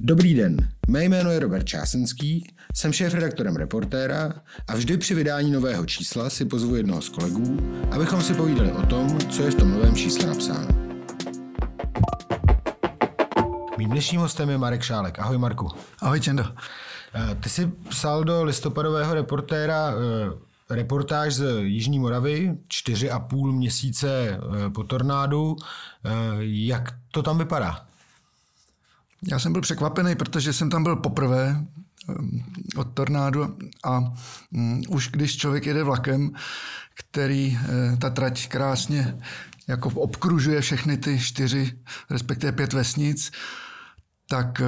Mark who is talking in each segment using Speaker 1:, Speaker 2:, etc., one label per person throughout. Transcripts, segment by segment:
Speaker 1: Dobrý den, mé jméno je Robert Čásenský, jsem šéf-redaktorem reportéra a vždy při vydání nového čísla si pozvu jednoho z kolegů, abychom si povídali o tom, co je v tom novém čísle napsáno. Mým dnešním hostem je Marek Šálek. Ahoj Marku.
Speaker 2: Ahoj Čendo.
Speaker 1: Eh, ty jsi psal do listopadového reportéra eh, reportáž z Jižní Moravy, čtyři a půl měsíce eh, po tornádu. Jak to tam vypadá?
Speaker 2: Já jsem byl překvapený, protože jsem tam byl poprvé od tornádu a um, už když člověk jede vlakem, který ta trať krásně jako obkružuje všechny ty čtyři, respektive pět vesnic, tak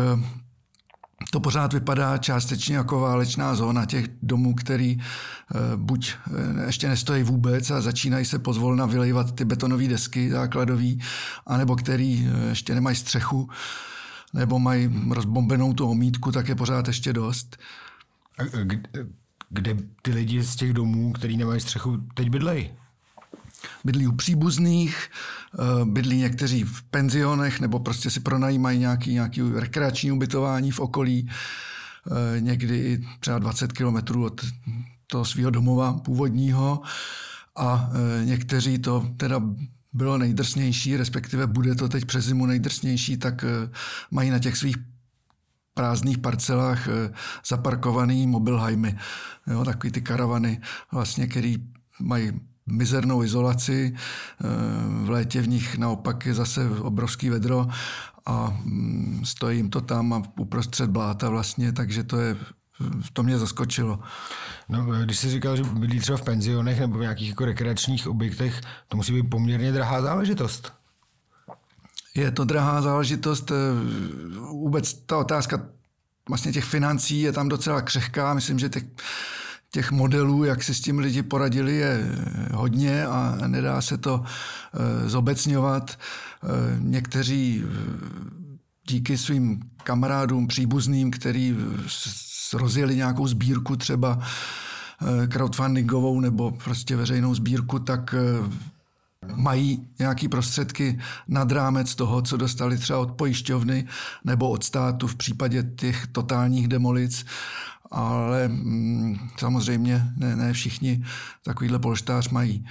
Speaker 2: to pořád vypadá částečně jako válečná zóna těch domů, který eh, buď eh, ještě nestojí vůbec a začínají se pozvolna vylejvat ty betonové desky základový, anebo který eh, ještě nemají střechu, nebo mají rozbombenou tu omítku, tak je pořád ještě dost.
Speaker 1: A kde, kde ty lidi z těch domů, který nemají střechu, teď bydlejí?
Speaker 2: bydlí u příbuzných, eh, bydlí někteří v penzionech nebo prostě si pronajímají nějaký, nějaký rekreační ubytování v okolí, eh, někdy třeba 20 kilometrů od toho svého domova původního a eh, někteří to teda bylo nejdrsnější, respektive bude to teď přes zimu nejdrsnější, tak mají na těch svých prázdných parcelách zaparkovaný mobilhajmy, jo, takový ty karavany, vlastně, který mají mizernou izolaci. Eh, v létě v nich naopak je zase obrovský vedro a mm, stojí jim to tam a uprostřed bláta vlastně, takže to je to mě zaskočilo.
Speaker 1: No, když jsi říkal, že byli třeba v penzionech nebo v nějakých jako rekreačních objektech, to musí být poměrně drahá záležitost.
Speaker 2: Je to drahá záležitost. Eh, vůbec ta otázka vlastně těch financí je tam docela křehká. Myslím, že těch těch modelů, jak si s tím lidi poradili, je hodně a nedá se to eh, zobecňovat. Eh, někteří eh, díky svým kamarádům, příbuzným, který rozjeli nějakou sbírku třeba crowdfundingovou nebo prostě veřejnou sbírku, tak mají nějaké prostředky nad rámec toho, co dostali třeba od pojišťovny nebo od státu v případě těch totálních demolic ale mm, samozřejmě ne, ne všichni takovýhle polštář mají.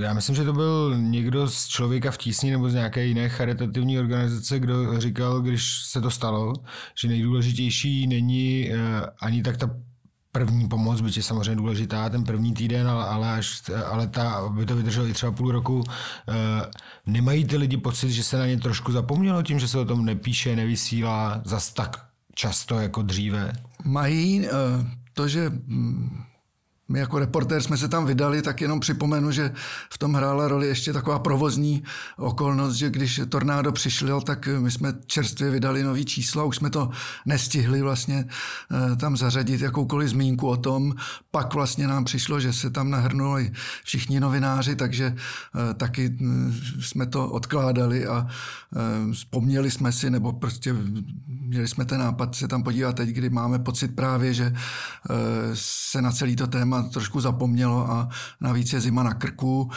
Speaker 1: Já myslím, že to byl někdo z člověka v tísni nebo z nějaké jiné charitativní organizace, kdo říkal, když se to stalo, že nejdůležitější není eh, ani tak ta první pomoc, byť je samozřejmě důležitá ten první týden, ale, ale, až, ale ta, aby to vydrželo i třeba půl roku, eh, nemají ty lidi pocit, že se na ně trošku zapomnělo tím, že se o tom nepíše, nevysílá zas tak často jako dříve?
Speaker 2: Mají eh, to, že hm, my jako reportér jsme se tam vydali, tak jenom připomenu, že v tom hrála roli ještě taková provozní okolnost, že když tornádo přišlo, tak my jsme čerstvě vydali nový číslo už jsme to nestihli vlastně eh, tam zařadit jakoukoliv zmínku o tom. Pak vlastně nám přišlo, že se tam nahrnuli všichni novináři, takže eh, taky hm, jsme to odkládali a eh, vzpomněli jsme si, nebo prostě měli jsme ten nápad se tam podívat teď, kdy máme pocit právě, že se na celý to téma trošku zapomnělo a navíc je zima na krku,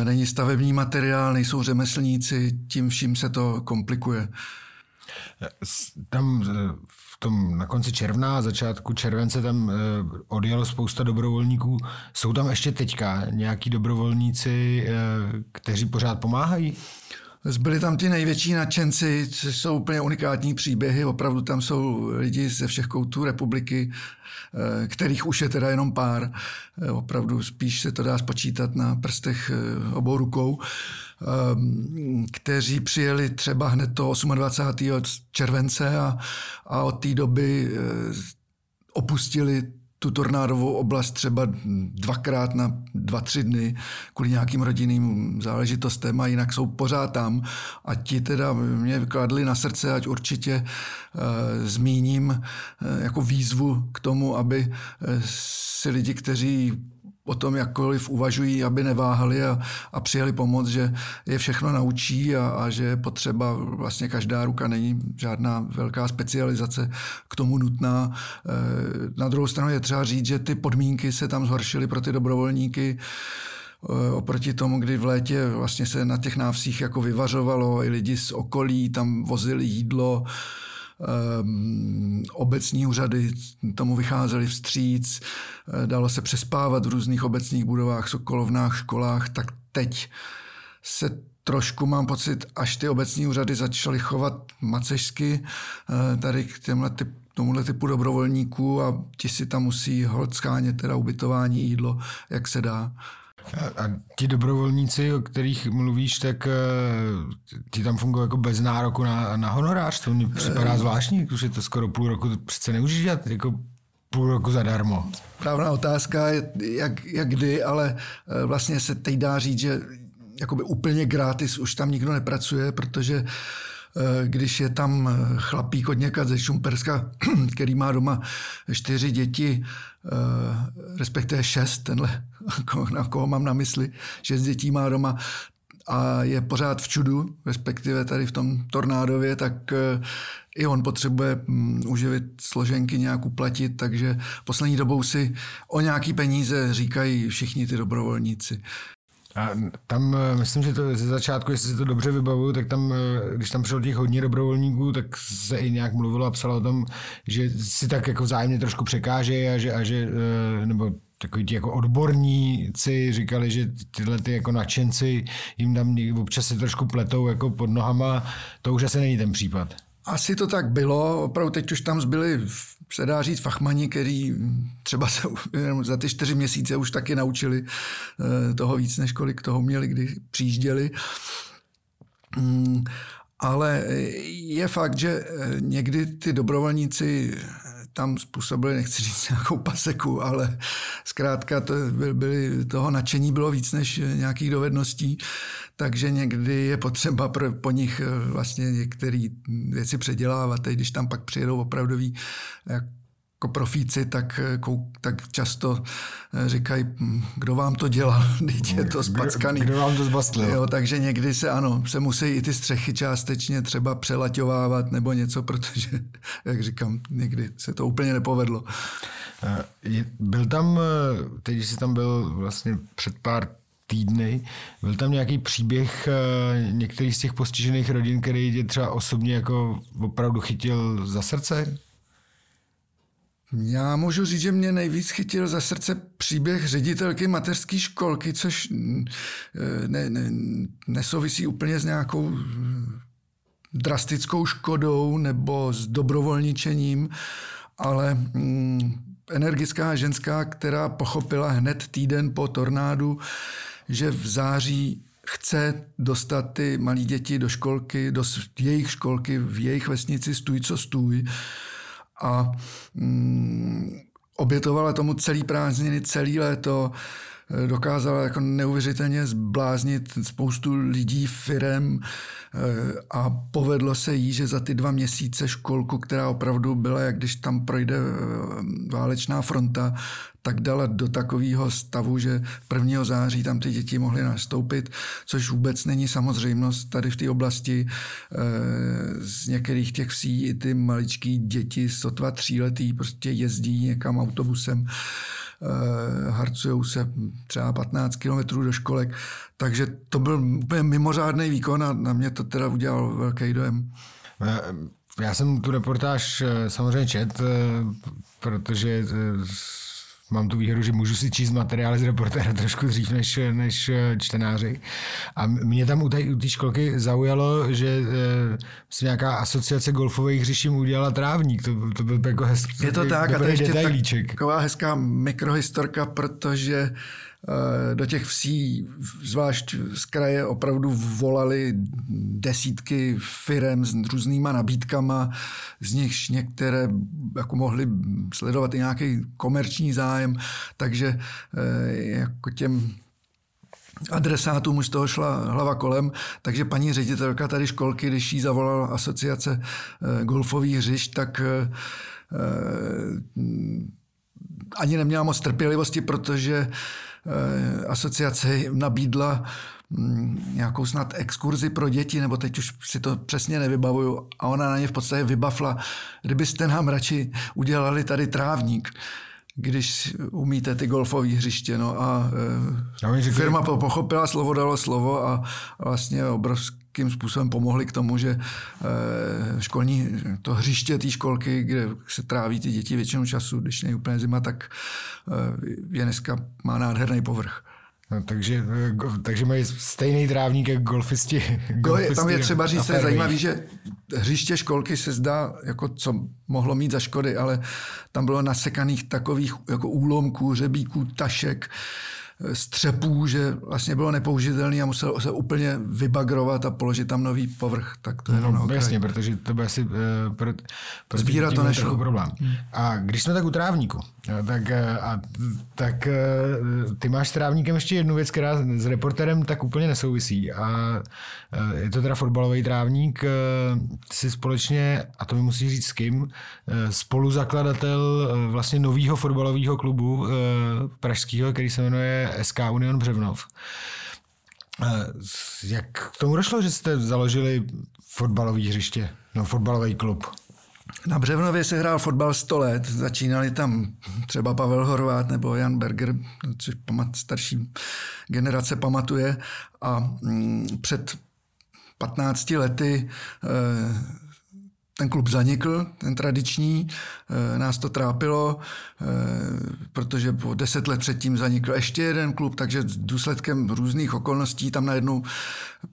Speaker 2: e, není stavební materiál, nejsou řemeslníci, tím vším se to komplikuje.
Speaker 1: Tam e, v tom na konci června, začátku července tam odjelo spousta dobrovolníků. Jsou tam ještě teďka nějaký dobrovolníci, kteří pořád pomáhají?
Speaker 2: Zbyli tam ty největší nadšenci, což jsou úplně unikátní příběhy. Opravdu tam jsou lidi ze všech koutů republiky, eh, kterých už je teda jenom pár. Eh, opravdu spíš se to dá spočítat na prstech eh, obou rukou kteří přijeli třeba hned to 28. července a, a od té doby opustili tu tornádovou oblast třeba dvakrát na dva, tři dny kvůli nějakým rodinným záležitostem a jinak jsou pořád tam. A ti teda mě kladli na srdce, ať určitě e, zmíním e, jako výzvu k tomu, aby e, si lidi, kteří o tom jakkoliv uvažují, aby neváhali a, a přijeli pomoc, že je všechno naučí a, a že je potřeba, vlastně každá ruka není žádná velká specializace k tomu nutná. E, na druhou stranu je třeba říct, že ty podmínky se tam zhoršily pro ty dobrovolníky oproti tomu, kdy v létě vlastně se na těch návsích jako vyvařovalo, i lidi z okolí tam vozili jídlo, obecní úřady tomu vycházeli vstříc, dalo se přespávat v různých obecních budovách, sokolovnách, školách, tak teď se trošku mám pocit, až ty obecní úřady začaly chovat macežsky tady k těmhle typ, tomuhle typu dobrovolníků a ti si tam musí schánět teda ubytování, jídlo, jak se dá.
Speaker 1: A, a ti dobrovolníci, o kterých mluvíš, tak uh, ti tam fungují jako bez nároku na, na honorář. To mi připadá zvláštní, že to skoro půl roku to přece nemůžeš dělat jako půl roku zadarmo.
Speaker 2: Právná otázka je, jak, jak kdy, ale uh, vlastně se teď dá říct, že jakoby úplně gratis už tam nikdo nepracuje, protože uh, Eh, když je tam eh, chlapík od někat ze Šumperska, který má doma čtyři děti, eh, respektive šest, tenhle, na koho mám na mysli, šest dětí má doma, a je pořád v čudu, respektive tady v tom tornádově, tak i on potřebuje mm, uživit složenky, nějak uplatit, takže poslední dobou si o nějaký peníze říkají všichni ty dobrovolníci.
Speaker 1: A tam, eh, myslím, že to ze začátku, jestli si to dobře vybavuju, tak tam, eh, když tam přišlo těch hodně dobrovolníků, tak se i nějak mluvilo a psalo o tom, že si tak jako vzájemně trošku překáže a že, a že eh, nebo takový ti jako odborníci říkali, že tyhle ty jako nadšenci jim tam občas se trošku pletou jako pod nohama. To už asi není ten případ.
Speaker 2: Asi to tak bylo, opravdu teď už tam zbyli, se dá říct, fachmani, který třeba se za ty čtyři měsíce už taky naučili eh, toho víc, než kolik toho měli, kdy přijížděli. Mm, ale je fakt, že eh, někdy ty dobrovolníci tam způsobili, nechci říct nějakou paseku, ale zkrátka to byly, toho nadšení bylo víc než nějakých dovedností, takže někdy je potřeba pro, po nich eh, vlastně některé věci předělávat. Když tam pak přijedou opravdoví jako profíci, tak, eh, tak často eh, říkají, hm, kdo vám to dělal, teď je to spackaný.
Speaker 1: Kdo vám to zbastlil.
Speaker 2: Jo, takže někdy se, ano, se musí i ty střechy částečně třeba přelaťovávat nebo něco, protože, jak říkám, někdy se to úplně nepovedlo.
Speaker 1: Byl tam, teď jsi tam byl vlastně před pár týdny. Byl tam nějaký příběh některých z těch postižených rodin, který tě třeba osobně jako opravdu chytil za srdce?
Speaker 2: Já můžu říct, že mě nejvíc chytil za srdce příběh ředitelky mateřské školky, což eh, ne, ne, nesouvisí úplně s nějakou mm, drastickou škodou nebo s dobrovolničením, ale mm, energická ženská, která pochopila hned týden po tornádu, že v září chce dostat ty malé děti do školky, do jejich školky v jejich vesnici Stůj co stůj a mm, obětovala tomu celý prázdniny, celý léto, eh, dokázala jako neuvěřitelně zbláznit spoustu lidí, firem eh, a povedlo se jí, že za ty dva měsíce školku, která opravdu byla, jak když tam projde eh, válečná fronta, tak dala do takového stavu, že 1. září tam ty děti mohly nastoupit, což vůbec není samozřejmost tady v té oblasti. Eh, z některých těch vsí i ty maličký děti, sotva tříletý, prostě jezdí někam autobusem, eh, harcují se třeba 15 kilometrů do školek, takže to byl úplně mimořádný výkon a na mě to teda udělal velký dojem.
Speaker 1: Já jsem tu reportáž eh, samozřejmě čet, protože mám tu výhodu, že můžu si číst materiály z reportéra trošku dřív než, než eh, čtenáři. A mě tam u té, školky zaujalo, že e, nějaká asociace golfových hřiším udělala trávník. To, to byl jako hezký
Speaker 2: Je to tak a to ještě taková hezká mikrohistorka, protože do těch vsí, zvlášť z kraje, opravdu volali desítky firem s různýma nabídkama, z nichž některé jako mohly sledovat i nějaký komerční zájem, takže eh, jako těm adresátům už toho šla hlava kolem, takže paní ředitelka tady školky, když jí zavolala asociace eh, golfových hřišť, tak ani neměla moc trpělivosti, protože Eh, asociace nabídla mm, nějakou snad exkurzi pro děti, nebo teď už si to přesně nevybavuju, a ona na ně v podstatě vybafla, kdybyste nám radši udělali tady trávník. když umíte ty golfové hřiště. No a
Speaker 1: No, oni řekli-
Speaker 2: firma po- pochopila slovo, dalo slovo a vlastně obrovským způsobem pomohli k tomu, že eh, školní, to hřiště té školky, kde se tráví ty děti většinou času, když není úplně zima, tak eh, je dneska, má nádherný povrch.
Speaker 1: No, takže, eh, takže mají stejný trávník jako golfisti. Golfisti
Speaker 2: tam je třeba říct, je zajímavé, že hřiště školky se zdá, jako co mohlo mít za škody, ale tam bylo nasekaných takových jako úlomků, řebíků, tašek, střepů, že vlastně bylo nepoužitelný a muselo se úplně vybagrovat a položit tam nový povrch. Tak to je jenom
Speaker 1: No,
Speaker 2: okraj.
Speaker 1: jasně, protože to by asi uh, pro, pro děti
Speaker 2: to nešlo.
Speaker 1: problém. A když jsme tak u trávníku, jo, tak, eh, a, tak eh, ty máš s trávníkem ještě jednu věc, která s reporterem tak úplně nesouvisí. A eh, je to teda fotbalový trávník. eh, Si společně, a to mi musí říct s kým, spoluzakladatel vlastně nového fotbalového klubu pražského, který se jmenuje SK Union Břevnov. Jak k tomu došlo, že jste založili fotbalový hřiště, no fotbalový klub?
Speaker 2: Na Břevnově se hrál fotbal 100 let, začínali tam třeba Pavel Horvát nebo Jan Berger, což pamat, starší generace pamatuje. A mm, před 15 lety eh, ten klub zanikl, ten tradiční, eh, nás to trápilo, eh, protože po deset let předtím zanikl ještě jeden klub, takže s důsledkem různých okolností tam najednou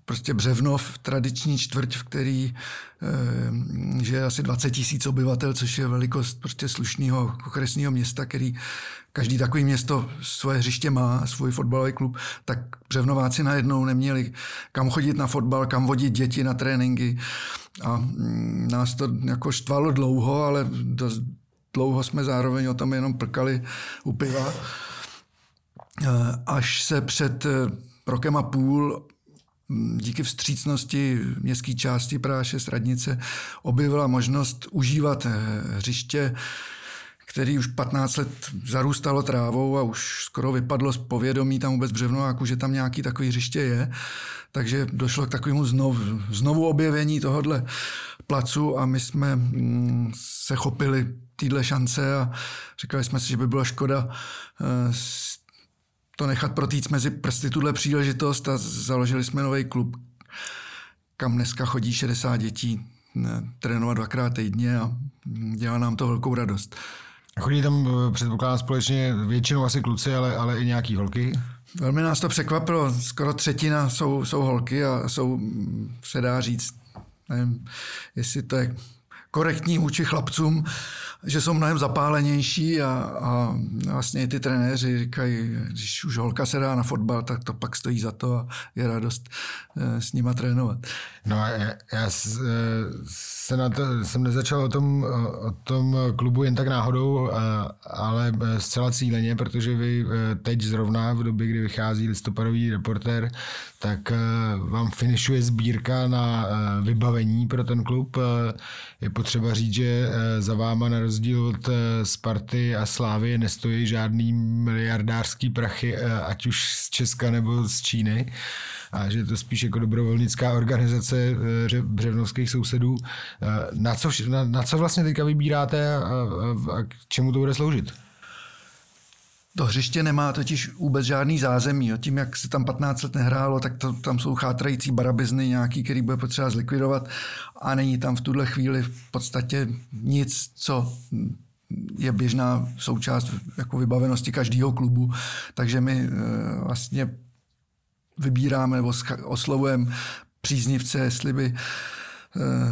Speaker 2: prostě Břevnov, tradiční čtvrť, v který eh, žije asi 20 tisíc obyvatel, což je velikost prostě slušného okresního města, který každý takový město svoje hřiště má, svůj fotbalový klub, tak Břevnováci najednou neměli kam chodit na fotbal, kam vodit děti na tréninky a mm, nás to jako štvalo dlouho, ale dost dlouho jsme zároveň o tom jenom plkali u piva. Eh, Až se před eh, rokem a půl díky vstřícnosti městské části Praha 6 radnice objevila možnost užívat eh, hřiště, který už 15 let zarůstalo trávou a už skoro vypadlo z povědomí tam vůbec břevnováku, že tam nějaký takový hřiště je. Takže došlo k takovému znovu, znovu objevení tohohle placu a my jsme mm, se chopili téhle šance a říkali jsme si, že by byla škoda eh, s- to nechat protýct mezi prsty tuhle příležitost a založili jsme nový klub, kam dneska chodí 60 dětí ne, trénovat dvakrát týdně a dělá nám to velkou radost.
Speaker 1: Chodí tam, eh, předpokládám, společně většinou asi kluci, ale, ale i nějaký holky.
Speaker 2: Velmi nás to překvapilo. Skoro třetina jsou, jsou holky a jsou, se dá říct, nevím, jestli to je korektní vůči chlapcům, že jsou mnohem zapálenější a, a vlastně i ty trenéři říkají, když už holka se dá na fotbal, tak to pak stojí za to a je radost eh, s nima trénovat.
Speaker 1: No a já, já eh, se na to, jsem nezačal o tom, o tom klubu jen tak náhodou, ale eh, zcela cíleně, protože vy teď zrovna v době, kdy vychází listopadový reportér, tak vám finišuje sbírka na vybavení pro ten klub. Je potřeba říct, že eh, za váma na rozdíl od eh, Sparty a Slávy nestojí žádný miliardářský prachy, eh, ať už z Česka nebo z Číny a že to spíš jako dobrovolnická organizace ře- břevnovských sousedů. Na co, na, na co vlastně teďka vybíráte a, a, a k čemu to bude sloužit?
Speaker 2: To hřiště nemá totiž vůbec žádný zázemí. Jo. Tím, jak se tam 15 let nehrálo, tak to, tam jsou chátrající barabizny nějaký, který bude potřeba zlikvidovat a není tam v tuhle chvíli v podstatě nic, co je běžná součást jako vybavenosti každého klubu. Takže my eh, vlastně vybíráme nebo oslovujeme příznivce, jestli by eh,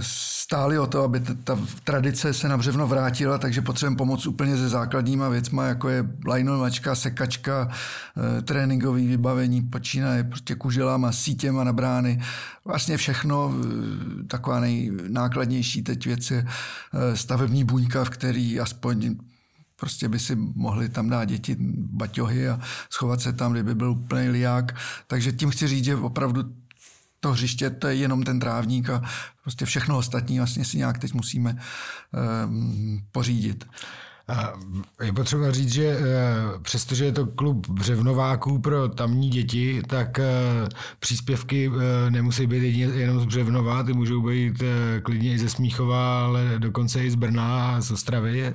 Speaker 2: stáli o to, aby ta, tradice se na břevno vrátila, takže potřebujeme pomoc úplně se základníma věcma, jako je lajnovačka, sekačka, eh, tréninkový vybavení, počínaje prostě kuželama, sítěma na brány. Vlastně všechno, eh, taková nejnákladnější teď věc je eh, stavební buňka, v který aspoň Prostě by si mohli tam dát děti baťohy a schovat se tam, kdyby byl úplný liák. Takže tím chci říct, že opravdu to hřiště, to je jenom ten trávník a prostě všechno ostatní vlastně si nějak teď musíme um, pořídit.
Speaker 1: Je potřeba říct, že eh, přestože je to klub břevnováků pro tamní děti, tak eh, příspěvky eh, nemusí být jedině jenom z Břevnova, ty můžou být klidně i ze Smíchova, ale dokonce i z Brna a z Ostravy.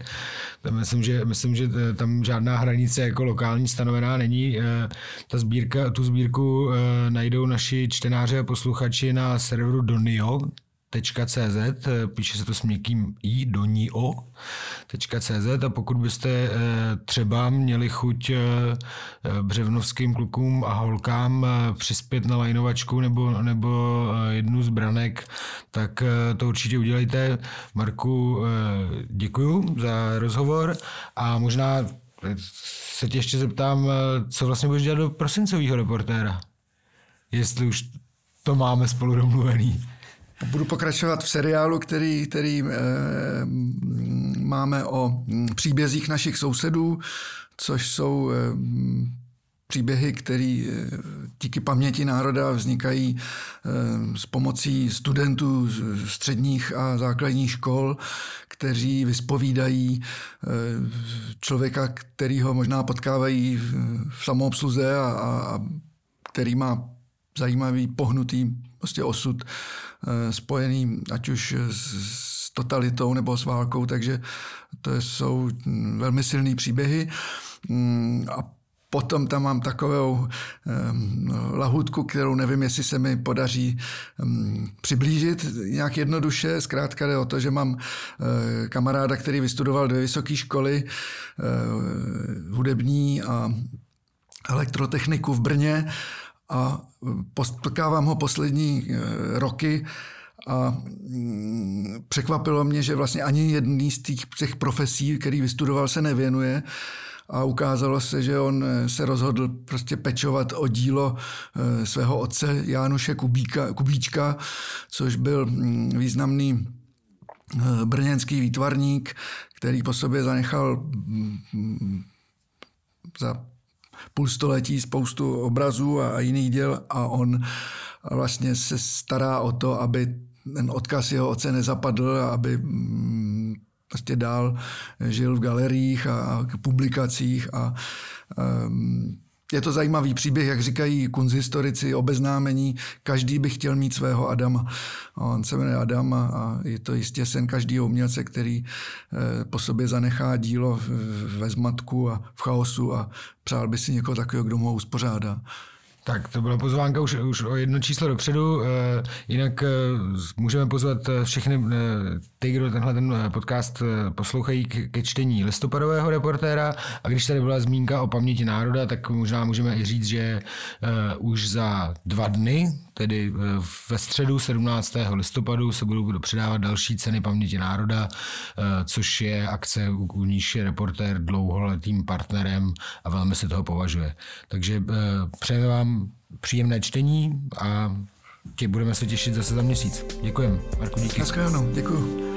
Speaker 1: Myslím, že, myslím, že tam žádná hranice jako lokální stanovená není. Ta sbírka, tu sbírku najdou naši čtenáři a posluchači na serveru Donio, .cz, píše se to s měkkým i, donio.cz a pokud byste eh, třeba měli chuť eh, břevnovským klukům a holkám eh, přispět na lajnovačku nebo, nebo jednu z branek, tak to určitě udělejte. Marku, děkuju za rozhovor a možná se tě ještě zeptám, co vlastně budeš dělat do prosincového reportéra? Jestli už to máme spolu domluvený.
Speaker 2: Budu pokračovat v seriálu, který, který e, máme o hm, příbězích našich sousedů, což jsou e, příběhy, které eh, díky paměti národa vznikají s pomocí studentů středních a základních škol, kteří vyspovídají člověka, kterýho možná potkávají v samoobsluze a, a který má zajímavý, pohnutý prostě osud Eh, spojený ať už s totalitou nebo s válkou, takže to jsou hm, velmi silné příběhy. Hm, a potom tam mám takovou lahutku, kterou nevím, jestli se mi podaří přiblížit nějak jednoduše. Zkrátka jde o to, že mám eh, kamaráda, který vystudoval dvě vysoké školy eh, hudební a elektrotechniku v Brně a potkávám ho poslední eh, roky a mm, překvapilo mě, že vlastně ani jedný z těch, těch profesí, který vystudoval, se nevěnuje. A ukázalo se, že on eh, se rozhodl prostě pečovat o dílo eh, svého otce Jánuše Kubíka, Kubíčka, což byl mm, významný brněnský výtvarník, který po sobě zanechal mm, za půl století spoustu obrazů a jiných děl a on vlastně se stará o to, aby ten odkaz jeho oce nezapadl, aby mm, prostě dál žil v galeriích a publikacích a um, je to zajímavý příběh, jak říkají kunzhistorici, obeznámení. Každý by chtěl mít svého Adama. On se jmenuje Adam a je to jistě sen každého umělce, který eh, po sobě zanechá dílo ve zmatku a v chaosu a přál by si někoho takového, kdo mu uspořádá.
Speaker 1: Tak to byla pozvánka už, už o jedno číslo dopředu. Eh, jinak eh, můžeme pozvat všechny ty, kdo tenhle ten podcast poslouchají ke čtení listopadového reportéra. A když tady byla zmínka o paměti národa, tak možná můžeme i říct, že už za dva dny, tedy ve středu 17. listopadu, se budou předávat další ceny paměti národa, což je akce, u níž je reportér dlouholetým partnerem a velmi se toho považuje. Takže přejeme vám příjemné čtení a tě budeme se těšit zase za měsíc. Děkujem. Marku, díky.
Speaker 2: Děkuji.